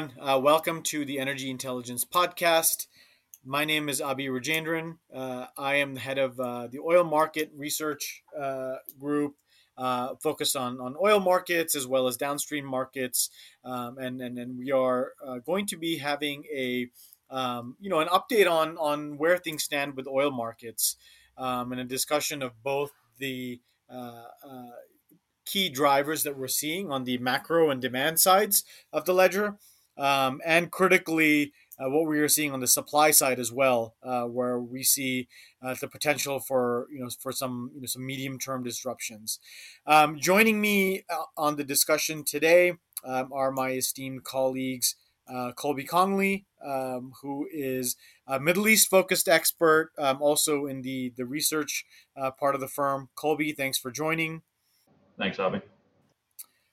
everyone. Uh, welcome to the Energy Intelligence Podcast. My name is Abhi Rajendran. Uh, I am the head of uh, the oil market research uh, group, uh, focused on, on oil markets as well as downstream markets. Um, and, and, and we are uh, going to be having a um, you know an update on, on where things stand with oil markets um, and a discussion of both the key drivers that we're seeing on the macro and demand sides of the ledger, um, and critically, uh, what we are seeing on the supply side as well, uh, where we see uh, the potential for you know for some you know some medium term disruptions. Um, joining me uh, on the discussion today um, are my esteemed colleagues. Uh, Colby Conley, um, who is a Middle East focused expert, um, also in the the research uh, part of the firm. Colby, thanks for joining. Thanks, Abhi.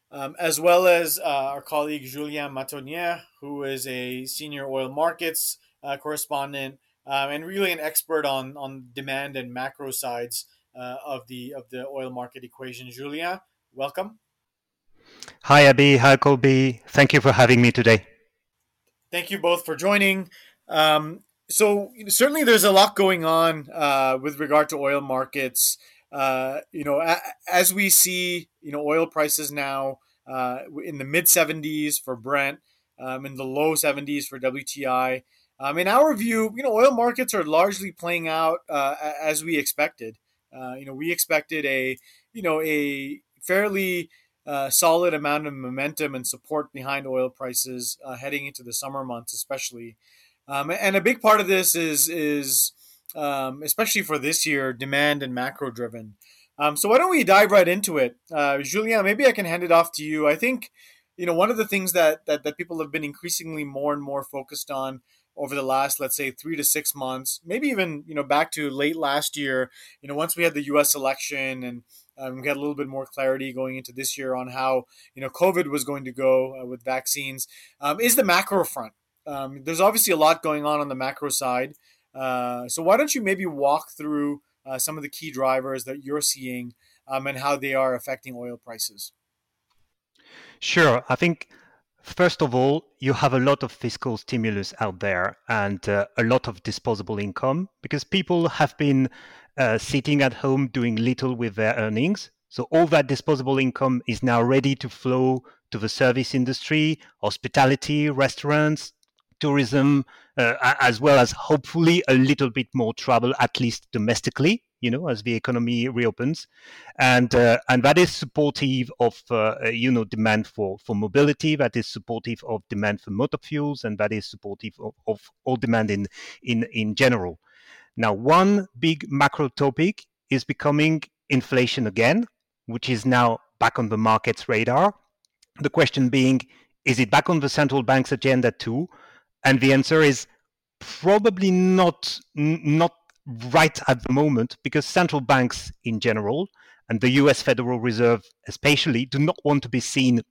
Um, as well as uh, our colleague Julien Mathonnière, who is a senior oil markets uh, correspondent um, and really an expert on, on demand and macro sides uh, of the of the oil market equation. Julien, welcome. Hi, Abhi. Hi, Colby. Thank you for having me today. Thank you both for joining. Um, so certainly, there's a lot going on uh, with regard to oil markets. Uh, you know, a, as we see, you know, oil prices now uh, in the mid 70s for Brent, um, in the low 70s for WTI. Um, in our view, you know, oil markets are largely playing out uh, as we expected. Uh, you know, we expected a, you know, a fairly uh, solid amount of momentum and support behind oil prices uh, heading into the summer months, especially. Um, and a big part of this is is um, especially for this year, demand and macro driven. Um, so why don't we dive right into it, uh, Julien? Maybe I can hand it off to you. I think you know one of the things that, that that people have been increasingly more and more focused on over the last let's say three to six months maybe even you know back to late last year you know once we had the us election and um, we had a little bit more clarity going into this year on how you know covid was going to go uh, with vaccines um, is the macro front um, there's obviously a lot going on on the macro side uh, so why don't you maybe walk through uh, some of the key drivers that you're seeing um, and how they are affecting oil prices? Sure. I think first of all, you have a lot of fiscal stimulus out there and uh, a lot of disposable income because people have been uh, sitting at home doing little with their earnings. So all that disposable income is now ready to flow to the service industry, hospitality, restaurants, tourism, as well as hopefully a little bit more travel, at least domestically. You know, as the economy reopens, and uh, and that is supportive of uh, you know demand for for mobility. That is supportive of demand for motor fuels, and that is supportive of, of all demand in in in general. Now, one big macro topic is becoming inflation again, which is now back on the market's radar. The question being, is it back on the central bank's agenda too? And the answer is probably not not right at the moment because central banks in general and the US Federal Reserve especially do not want to be seen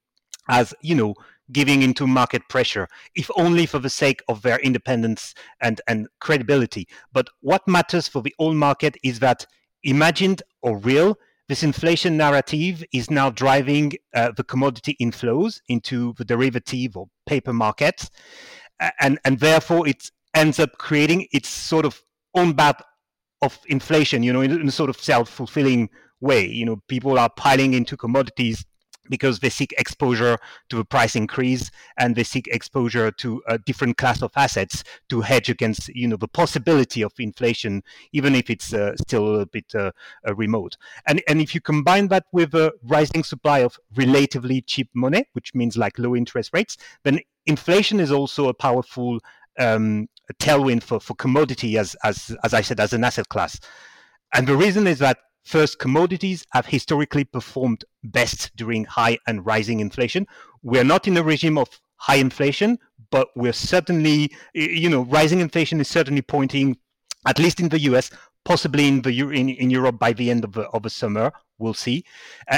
as, you know, giving into market pressure, if only for the sake of their independence and, and credibility. But what matters for the oil market is that imagined or real, this inflation narrative is now driving uh, the commodity inflows into the derivative or paper markets and and therefore it ends up creating its sort of own bat of inflation. You know, in, in a sort of self fulfilling way. You know, people are piling into commodities because they seek exposure to a price increase and they seek exposure to a different class of assets to hedge against you know the possibility of inflation even if it's uh, still a bit uh, remote and and if you combine that with a rising supply of relatively cheap money which means like low interest rates then inflation is also a powerful um, tailwind for, for commodity as, as, as I said, as an asset class. And the reason is that first, commodities have historically performed best during high and rising inflation. We're not in a regime of high inflation, but we're certainly, you know, rising inflation is certainly pointing, at least in the US, possibly in the in, in Europe by the end of the, of the summer. We'll see.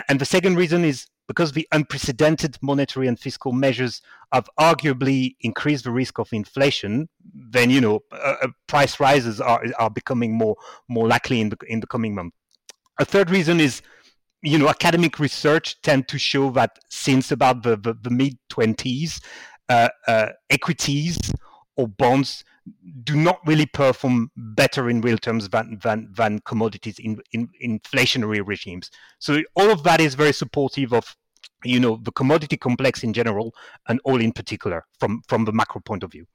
And the second reason is because the unprecedented monetary and fiscal measures have arguably increased the risk of inflation, then you know uh, uh, price rises are are becoming more more likely in the in the coming month. A third reason is you know academic research tend to show that since about the, the, the mid 20s uh, uh, equities or bonds do not really perform better in real terms than than, than commodities in, in inflationary regimes. So all of that is very supportive of you know the commodity complex in general and oil in particular from from the macro point of view.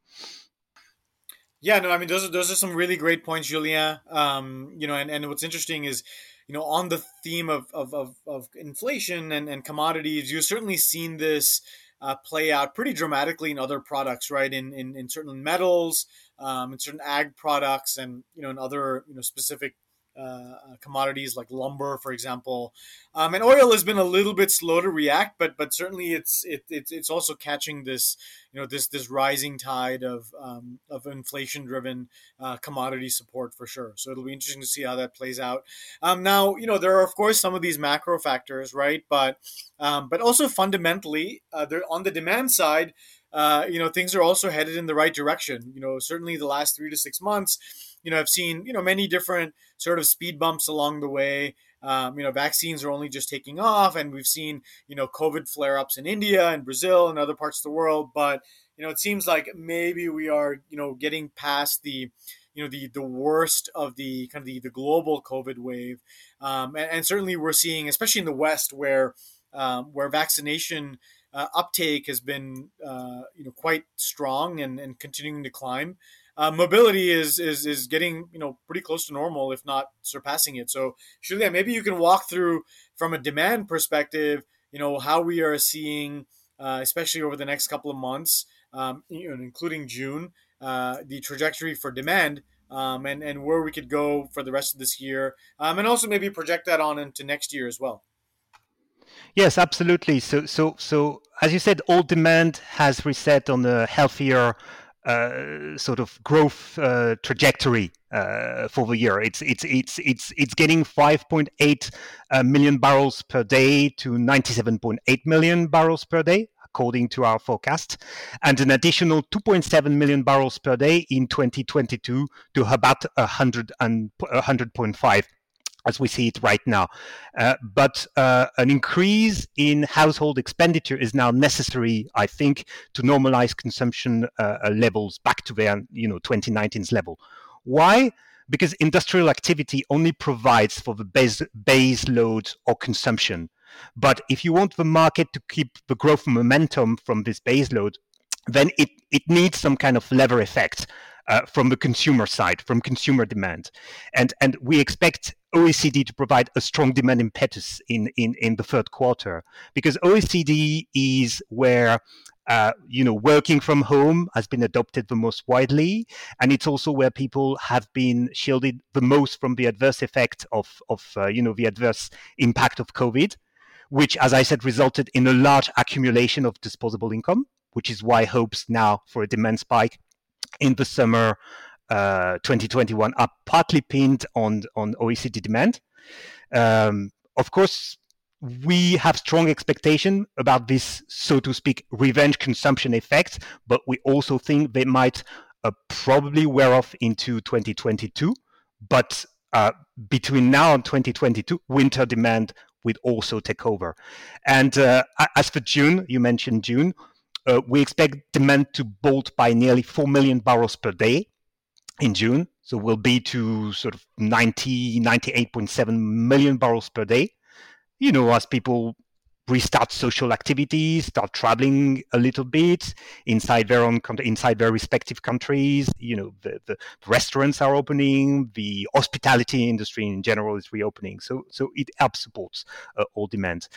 Yeah, no, I mean those are those are some really great points, Julien. Um, you know, and, and what's interesting is, you know, on the theme of of, of, of inflation and, and commodities, you've certainly seen this uh, play out pretty dramatically in other products, right? In in, in certain metals, um, in certain ag products, and you know, in other you know specific uh, uh, commodities like lumber, for example. Um, and oil has been a little bit slow to react, but but certainly it's it, it's it's also catching this you know this this rising tide of um, of inflation driven uh, commodity support for sure. So it'll be interesting to see how that plays out. Um, now you know there are of course some of these macro factors, right? But um, but also fundamentally, uh, they're on the demand side. Uh, you know things are also headed in the right direction. You know certainly the last three to six months you know, I've seen, you know, many different sort of speed bumps along the way. Um, you know, vaccines are only just taking off, and we've seen, you know, COVID flare ups in India and Brazil and other parts of the world. But, you know, it seems like maybe we are, you know, getting past the, you know, the the worst of the kind of the, the global COVID wave. Um, and, and, certainly we're seeing, especially in the West, where, um, where vaccination uh, uptake has been, uh, you know, quite strong and, and continuing to climb uh, mobility is is is getting you know pretty close to normal, if not surpassing it. So, Julien, maybe you can walk through from a demand perspective, you know, how we are seeing, uh, especially over the next couple of months, um, including June, uh, the trajectory for demand. Um, and, and where we could go for the rest of this year, um, and also maybe project that on into next year as well. Yes, absolutely. So, so, so as you said, all demand has reset on a healthier uh, sort of growth uh, trajectory uh, for the year. It's it's it's it's it's getting 5.8 uh, million barrels per day to 97.8 million barrels per day, according to our forecast, and an additional 2.7 million barrels per day in 2022 to about 100 and 100.5 as we see it right now. Uh, but uh, an increase in household expenditure is now necessary, I think, to normalize consumption uh, levels back to their, you know, 2019's level. Why? Because industrial activity only provides for the base, base load or consumption. But if you want the market to keep the growth momentum from this base load, then it, it needs some kind of lever effect uh, from the consumer side, from consumer demand. And, and we expect OECD to provide a strong demand impetus in, in, in the third quarter because OECD is where uh, you know, working from home has been adopted the most widely, and it's also where people have been shielded the most from the adverse effect of, of uh, you know, the adverse impact of COVID, which, as I said, resulted in a large accumulation of disposable income, which is why hopes now for a demand spike in the summer uh, 2021 are partly pinned on on OECD demand. Um, of course, we have strong expectation about this, so to speak, revenge consumption effect, but we also think they might uh, probably wear off into 2022. But uh, between now and 2022, winter demand will also take over. And uh, as for June, you mentioned June, uh, we expect demand to bolt by nearly 4 million barrels per day in June. So we'll be to sort of 90, 98.7 million barrels per day. You know, as people restart social activities, start traveling a little bit inside their own inside their respective countries. You know, the, the restaurants are opening, the hospitality industry in general is reopening. So so it helps supports uh, all demand.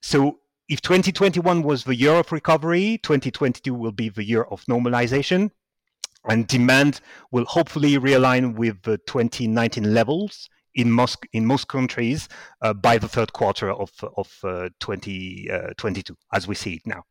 So if 2021 was the year of recovery, 2022 will be the year of normalization. And demand will hopefully realign with the 2019 levels in most in most countries uh, by the third quarter of of uh, 2022, uh, as we see it now.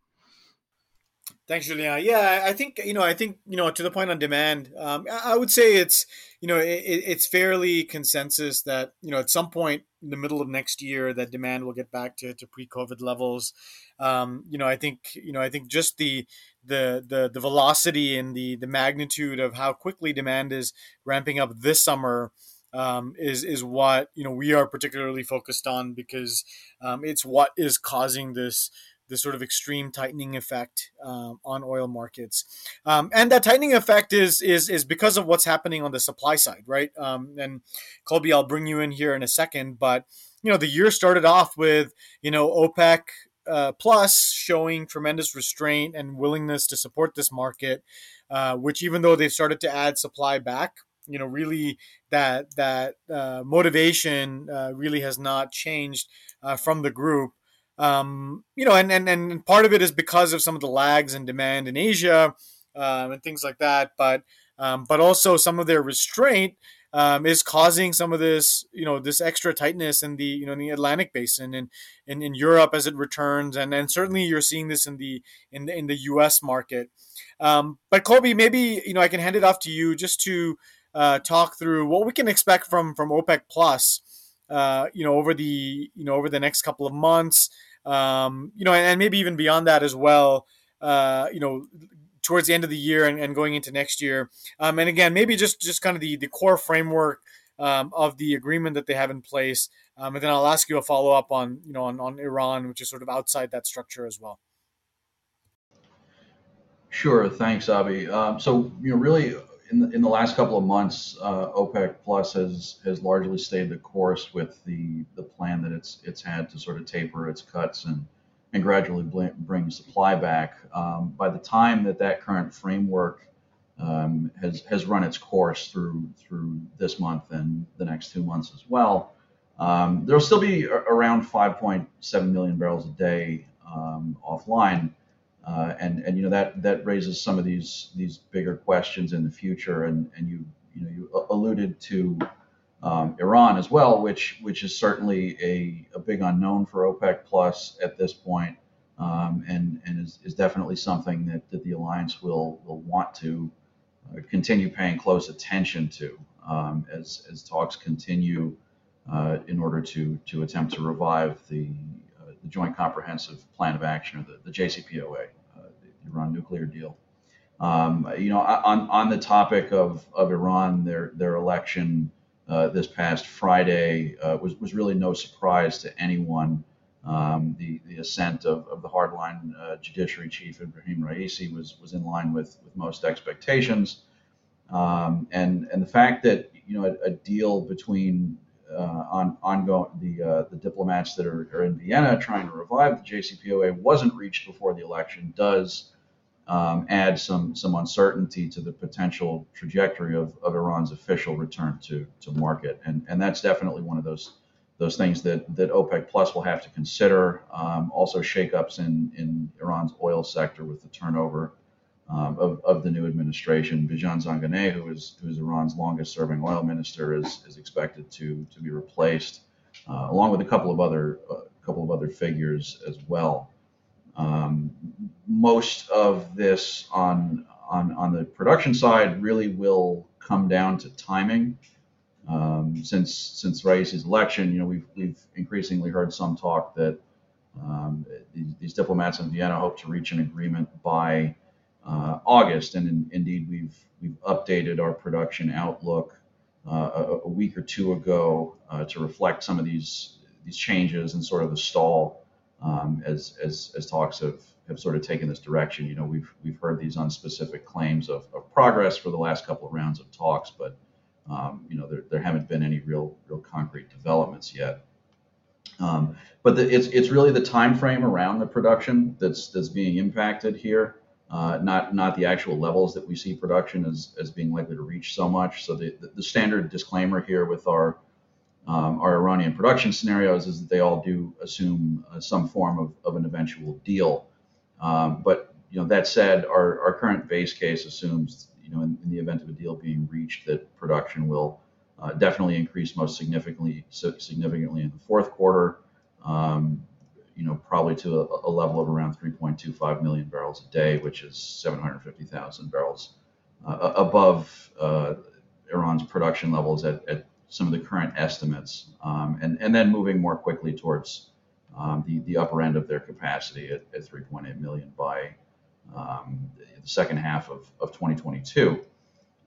Thanks, Julien. Yeah, I think you know. I think you know. To the point on demand, um, I would say it's you know it, it's fairly consensus that you know at some point in the middle of next year that demand will get back to, to pre-COVID levels. Um, you know, I think you know I think just the the the the velocity and the the magnitude of how quickly demand is ramping up this summer um, is is what you know we are particularly focused on because um, it's what is causing this this sort of extreme tightening effect um, on oil markets, um, and that tightening effect is is is because of what's happening on the supply side, right? Um, and Colby, I'll bring you in here in a second, but you know the year started off with you know OPEC uh, plus showing tremendous restraint and willingness to support this market, uh, which even though they've started to add supply back, you know, really that that uh, motivation uh, really has not changed uh, from the group. Um, you know, and, and and part of it is because of some of the lags in demand in Asia um, and things like that, but um, but also some of their restraint um, is causing some of this, you know, this extra tightness in the, you know, in the Atlantic basin and in, in Europe as it returns, and and certainly you're seeing this in the in the, in the U.S. market. Um, but Colby, maybe you know I can hand it off to you just to uh, talk through what we can expect from from OPEC Plus, uh, you know, over the you know over the next couple of months, um, you know, and, and, maybe even beyond that as well. Uh, you know, towards the end of the year and, and going into next year. Um, and again, maybe just just kind of the the core framework um, of the agreement that they have in place. Um, and then I'll ask you a follow up on you know on, on Iran, which is sort of outside that structure as well. Sure, thanks, Abhi. Um, so you know, really, in the, in the last couple of months, uh, OPEC Plus has has largely stayed the course with the the plan that it's it's had to sort of taper its cuts and and gradually bring supply back. Um, by the time that that current framework um, has has run its course through through this month and the next two months as well, um, there'll still be around 5.7 million barrels a day um, offline, uh, and and you know that that raises some of these these bigger questions in the future. And and you you know you alluded to um, Iran as well, which which is certainly a, a big unknown for OPEC Plus at this point, um, and and is, is definitely something that, that the alliance will will want to uh, continue paying close attention to um, as as talks continue uh, in order to to attempt to revive the the Joint Comprehensive Plan of Action or the, the JCPOA, uh, the Iran nuclear deal. Um, you know, on on the topic of of Iran, their their election uh, this past Friday uh, was, was really no surprise to anyone. Um, the, the ascent of, of the hardline uh, judiciary chief Ebrahim Raisi was, was in line with, with most expectations. Um, and, and the fact that you know a, a deal between on ongoing the uh, the diplomats that are, are in Vienna trying to revive the JCPOA wasn't reached before the election does um, add some some uncertainty to the potential trajectory of, of Iran's official return to, to market. And, and that's definitely one of those those things that, that OPEC Plus will have to consider. Um, also, shakeups in, in Iran's oil sector with the turnover um, of, of the new administration. Bijan Zanganeh, who is, who is Iran's longest serving oil minister, is, is expected to, to be replaced, uh, along with a couple of other uh, couple of other figures as well. Um, most of this on, on, on the production side really will come down to timing. Um, since since Raisi's election, you know, we've we've increasingly heard some talk that um, these, these, diplomats in Vienna hope to reach an agreement by August, and in, indeed we've updated our production outlook uh, a, week or two ago uh, to reflect some of these changes and sort of the stall um, as, talks have, sort of taken this direction. You know, we've, we've heard these unspecific claims of, progress for the last couple of rounds of talks, but, um, you know, there, haven't been any real, real concrete developments yet. Um, but it's, it's really the time frame around the production that's, that's being impacted here. Uh, not not the actual levels that we see production as, as being likely to reach so much. So the, the, standard disclaimer here with our um, our Iranian production scenarios is that they all do assume uh, some form of, of an eventual deal. Um, but you know that said, our, our current base case assumes you know in, in the event of a deal being reached that production will uh, definitely increase most significantly significantly in the fourth quarter. Um, you know probably to a, a, level of around 3.25 million barrels a day, which is 750,000 barrels uh, above uh, Iran's production levels at, at some of the current estimates, um, and, and then moving more quickly towards um, the, the upper end of their capacity at, at 3.8 million by um, the second half of, of 2022.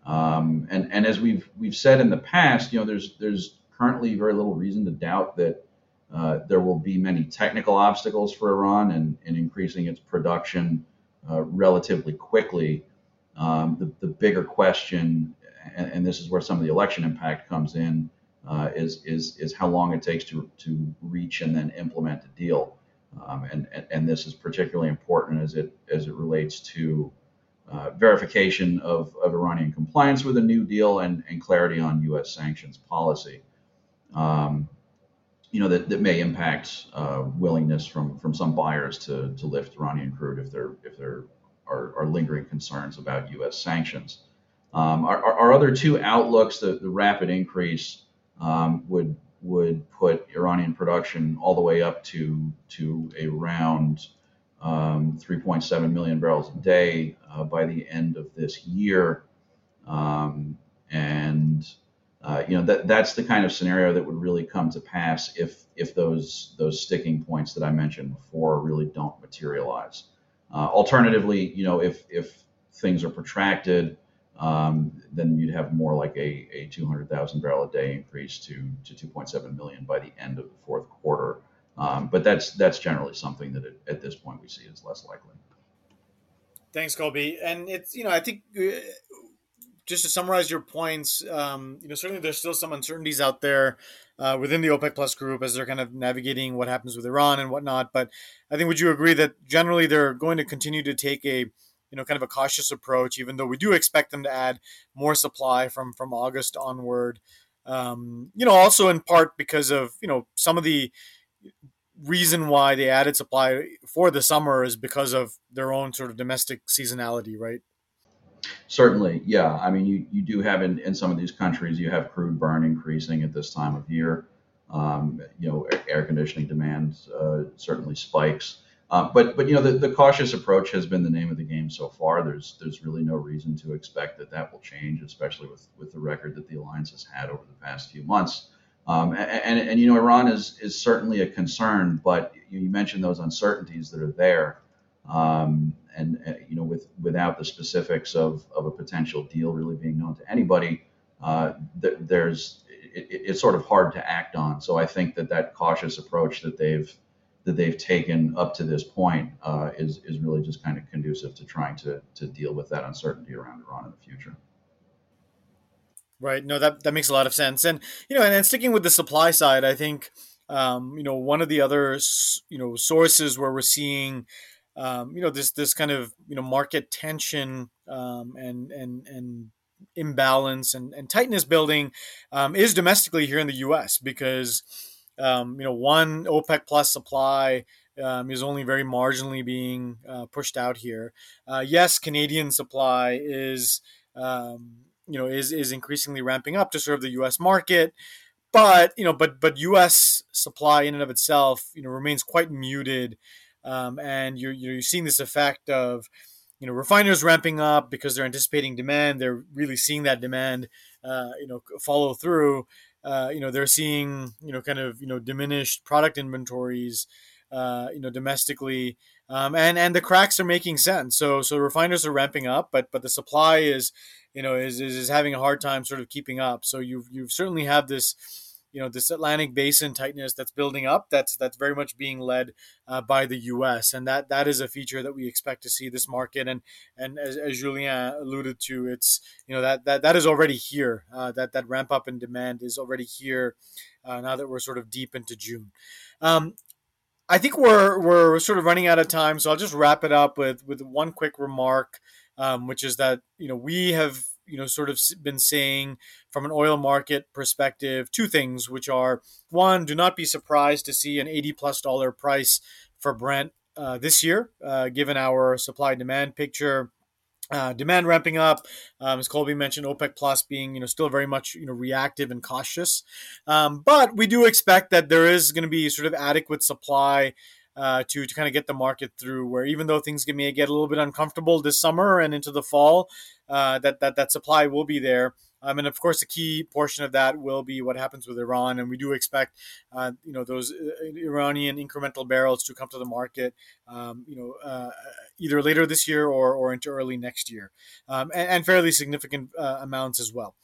Um, and, and as we've, we've said in the past, you know, there's, there's currently very little reason to doubt that uh, there will be many technical obstacles for Iran in, in increasing its production uh, relatively quickly. Um, the, the bigger question, and, and, this is where some of the election impact comes in, uh, is, is, is how long it takes to, to reach and then implement a deal. Um, and, and, and, this is particularly important as it, as it relates to uh, verification of, of Iranian compliance with a new deal and, and clarity on U.S. sanctions policy. Um, you know that, that may impact uh, willingness from from some buyers to to lift Iranian crude if there if there are, are lingering concerns about U.S. sanctions. Um, our, our, other two outlooks, the, the rapid increase um, would would put Iranian production all the way up to to around um, 3.7 million barrels a day uh, by the end of this year, um, and uh, you know that that's the kind of scenario that would really come to pass if if those those sticking points that I mentioned before really don't materialize. Uh, alternatively, you know, if if things are protracted, um, then you'd have more like a, a 200,000 barrel a day increase to to 2.7 million by the end of the fourth quarter. Um, but that's that's generally something that it, at this point we see is less likely. Thanks, Colby. And it's you know I think uh, just to summarize your points, um, you know, certainly there's still some uncertainties out there uh, within the OPEC Plus group as they're kind of navigating what happens with Iran and whatnot. But I think would you agree that generally they're going to continue to take a you know kind of a cautious approach, even though we do expect them to add more supply from from August onward. Um, you know, also in part because of you know some of the reason why they added supply for the summer is because of their own sort of domestic seasonality, right? Certainly, yeah. I mean, you, you do have in, in some of these countries, you have crude burn increasing at this time of year. Um, you know, air conditioning demand uh, certainly spikes. Uh, but but you know, the, the cautious approach has been the name of the game so far. There's there's really no reason to expect that that will change, especially with with the record that the alliance has had over the past few months. Um, and, and, and, you know, Iran is is certainly a concern, but you mentioned those uncertainties that are there. Um, and uh, you know, with without the specifics of, of a potential deal really being known to anybody, uh, th- there's it, it's sort of hard to act on. So I think that that cautious approach that they've that they've taken up to this point uh, is is really just kind of conducive to trying to to deal with that uncertainty around Iran in the future. Right. No, that that makes a lot of sense. And you know, and, and sticking with the supply side, I think um, you know one of the other you know sources where we're seeing um, you know this this kind of you know market tension um, and and and imbalance and, and tightness building um, is domestically here in the U.S. because um, you know one OPEC plus supply um, is only very marginally being uh, pushed out here. Uh, yes, Canadian supply is um, you know is is increasingly ramping up to serve the U.S. market but you know but but us supply in and of itself you know remains quite muted um, and you're you're seeing this effect of you know refiners ramping up because they're anticipating demand. They're really seeing that demand, uh, you know, follow through. Uh, you know, they're seeing you know kind of you know diminished product inventories, uh, you know, domestically. Um, and and the cracks are making sense. So so refiners are ramping up, but but the supply is, you know, is, is, is having a hard time sort of keeping up. So you've you've certainly have this you know this Atlantic Basin tightness that's building up. That's that's very much being led uh, by the U.S. and that that is a feature that we expect to see this market. And and as, as Julien alluded to, it's you know that that that is already here. Uh, that that ramp up in demand is already here uh, now that we're sort of deep into June. Um, I think we're we're sort of running out of time, so I'll just wrap it up with with one quick remark, um, which is that you know we have you know sort of been saying from an oil market perspective two things which are one do not be surprised to see an 80 plus dollar price for brent uh, this year uh, given our supply demand picture. Uh, demand ramping up, um, as Colby mentioned, OPEC Plus being you know still very much you know reactive and cautious, um, but we do expect that there is going to be sort of adequate supply uh, to to kind of get the market through. Where even though things may get a little bit uncomfortable this summer and into the fall, uh, that that that supply will be there. Um, and of course, a key portion of that will be what happens with Iran, and we do expect, uh, you know, those uh, Iranian incremental barrels to come to the market, um, you know, uh, either later this year or, or into early next year, um, and, and, fairly significant uh, amounts as well.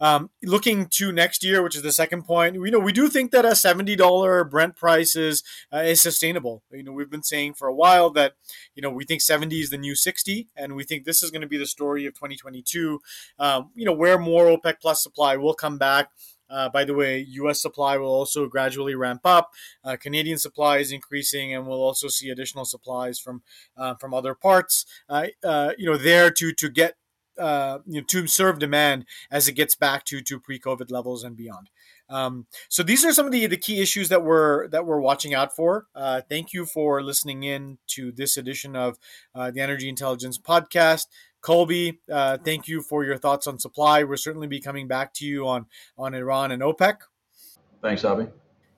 Um, looking to next year, which is the second point, you know, we do think that a seventy dollar Brent price is uh, is sustainable. You know, we've been saying for a while that you know we think seventy is the new sixty, and we think this is going to be the story of twenty twenty two. Um, you know, where more OPEC plus supply will come back. Uh, by the way, U.S. supply will also gradually ramp up. Uh, Canadian supply is increasing, and we'll also see additional supplies from uh, from other parts. Uh, uh, you know, there to to get uh, you know to serve demand as it gets back to to pre-COVID levels and beyond. Um, so these are some of the, the key issues that we're that we're watching out for. Thank you for listening in to this edition of the Energy Intelligence Podcast. Colby, uh, thank you for your thoughts on supply. We'll certainly be coming back to you on on Iran and OPEC. Thanks, Abhi.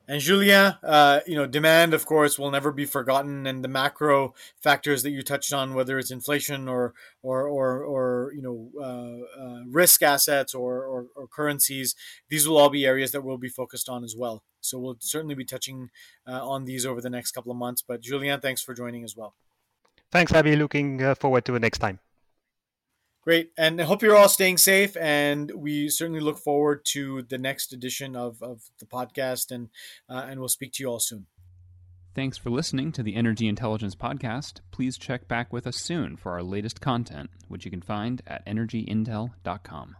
And Julien, uh, you know, demand, of course, will never be forgotten, and the macro factors that you touched on, whether it's inflation or or or, or you know, uh, uh, risk assets or, or, or currencies, these will all be areas that we'll be focused on as well. So we'll certainly be touching uh, on these over the next couple of months. But Julien, thanks for joining as well. Thanks, Abhi. Looking uh, forward to the next time. Great. And I hope you're all staying safe. And we certainly look forward to the next edition of, of the podcast. And, uh, and we'll speak to you all soon. Thanks for listening to the Energy Intelligence Podcast. Please check back with us soon for our latest content, which you can find at energyintel.com.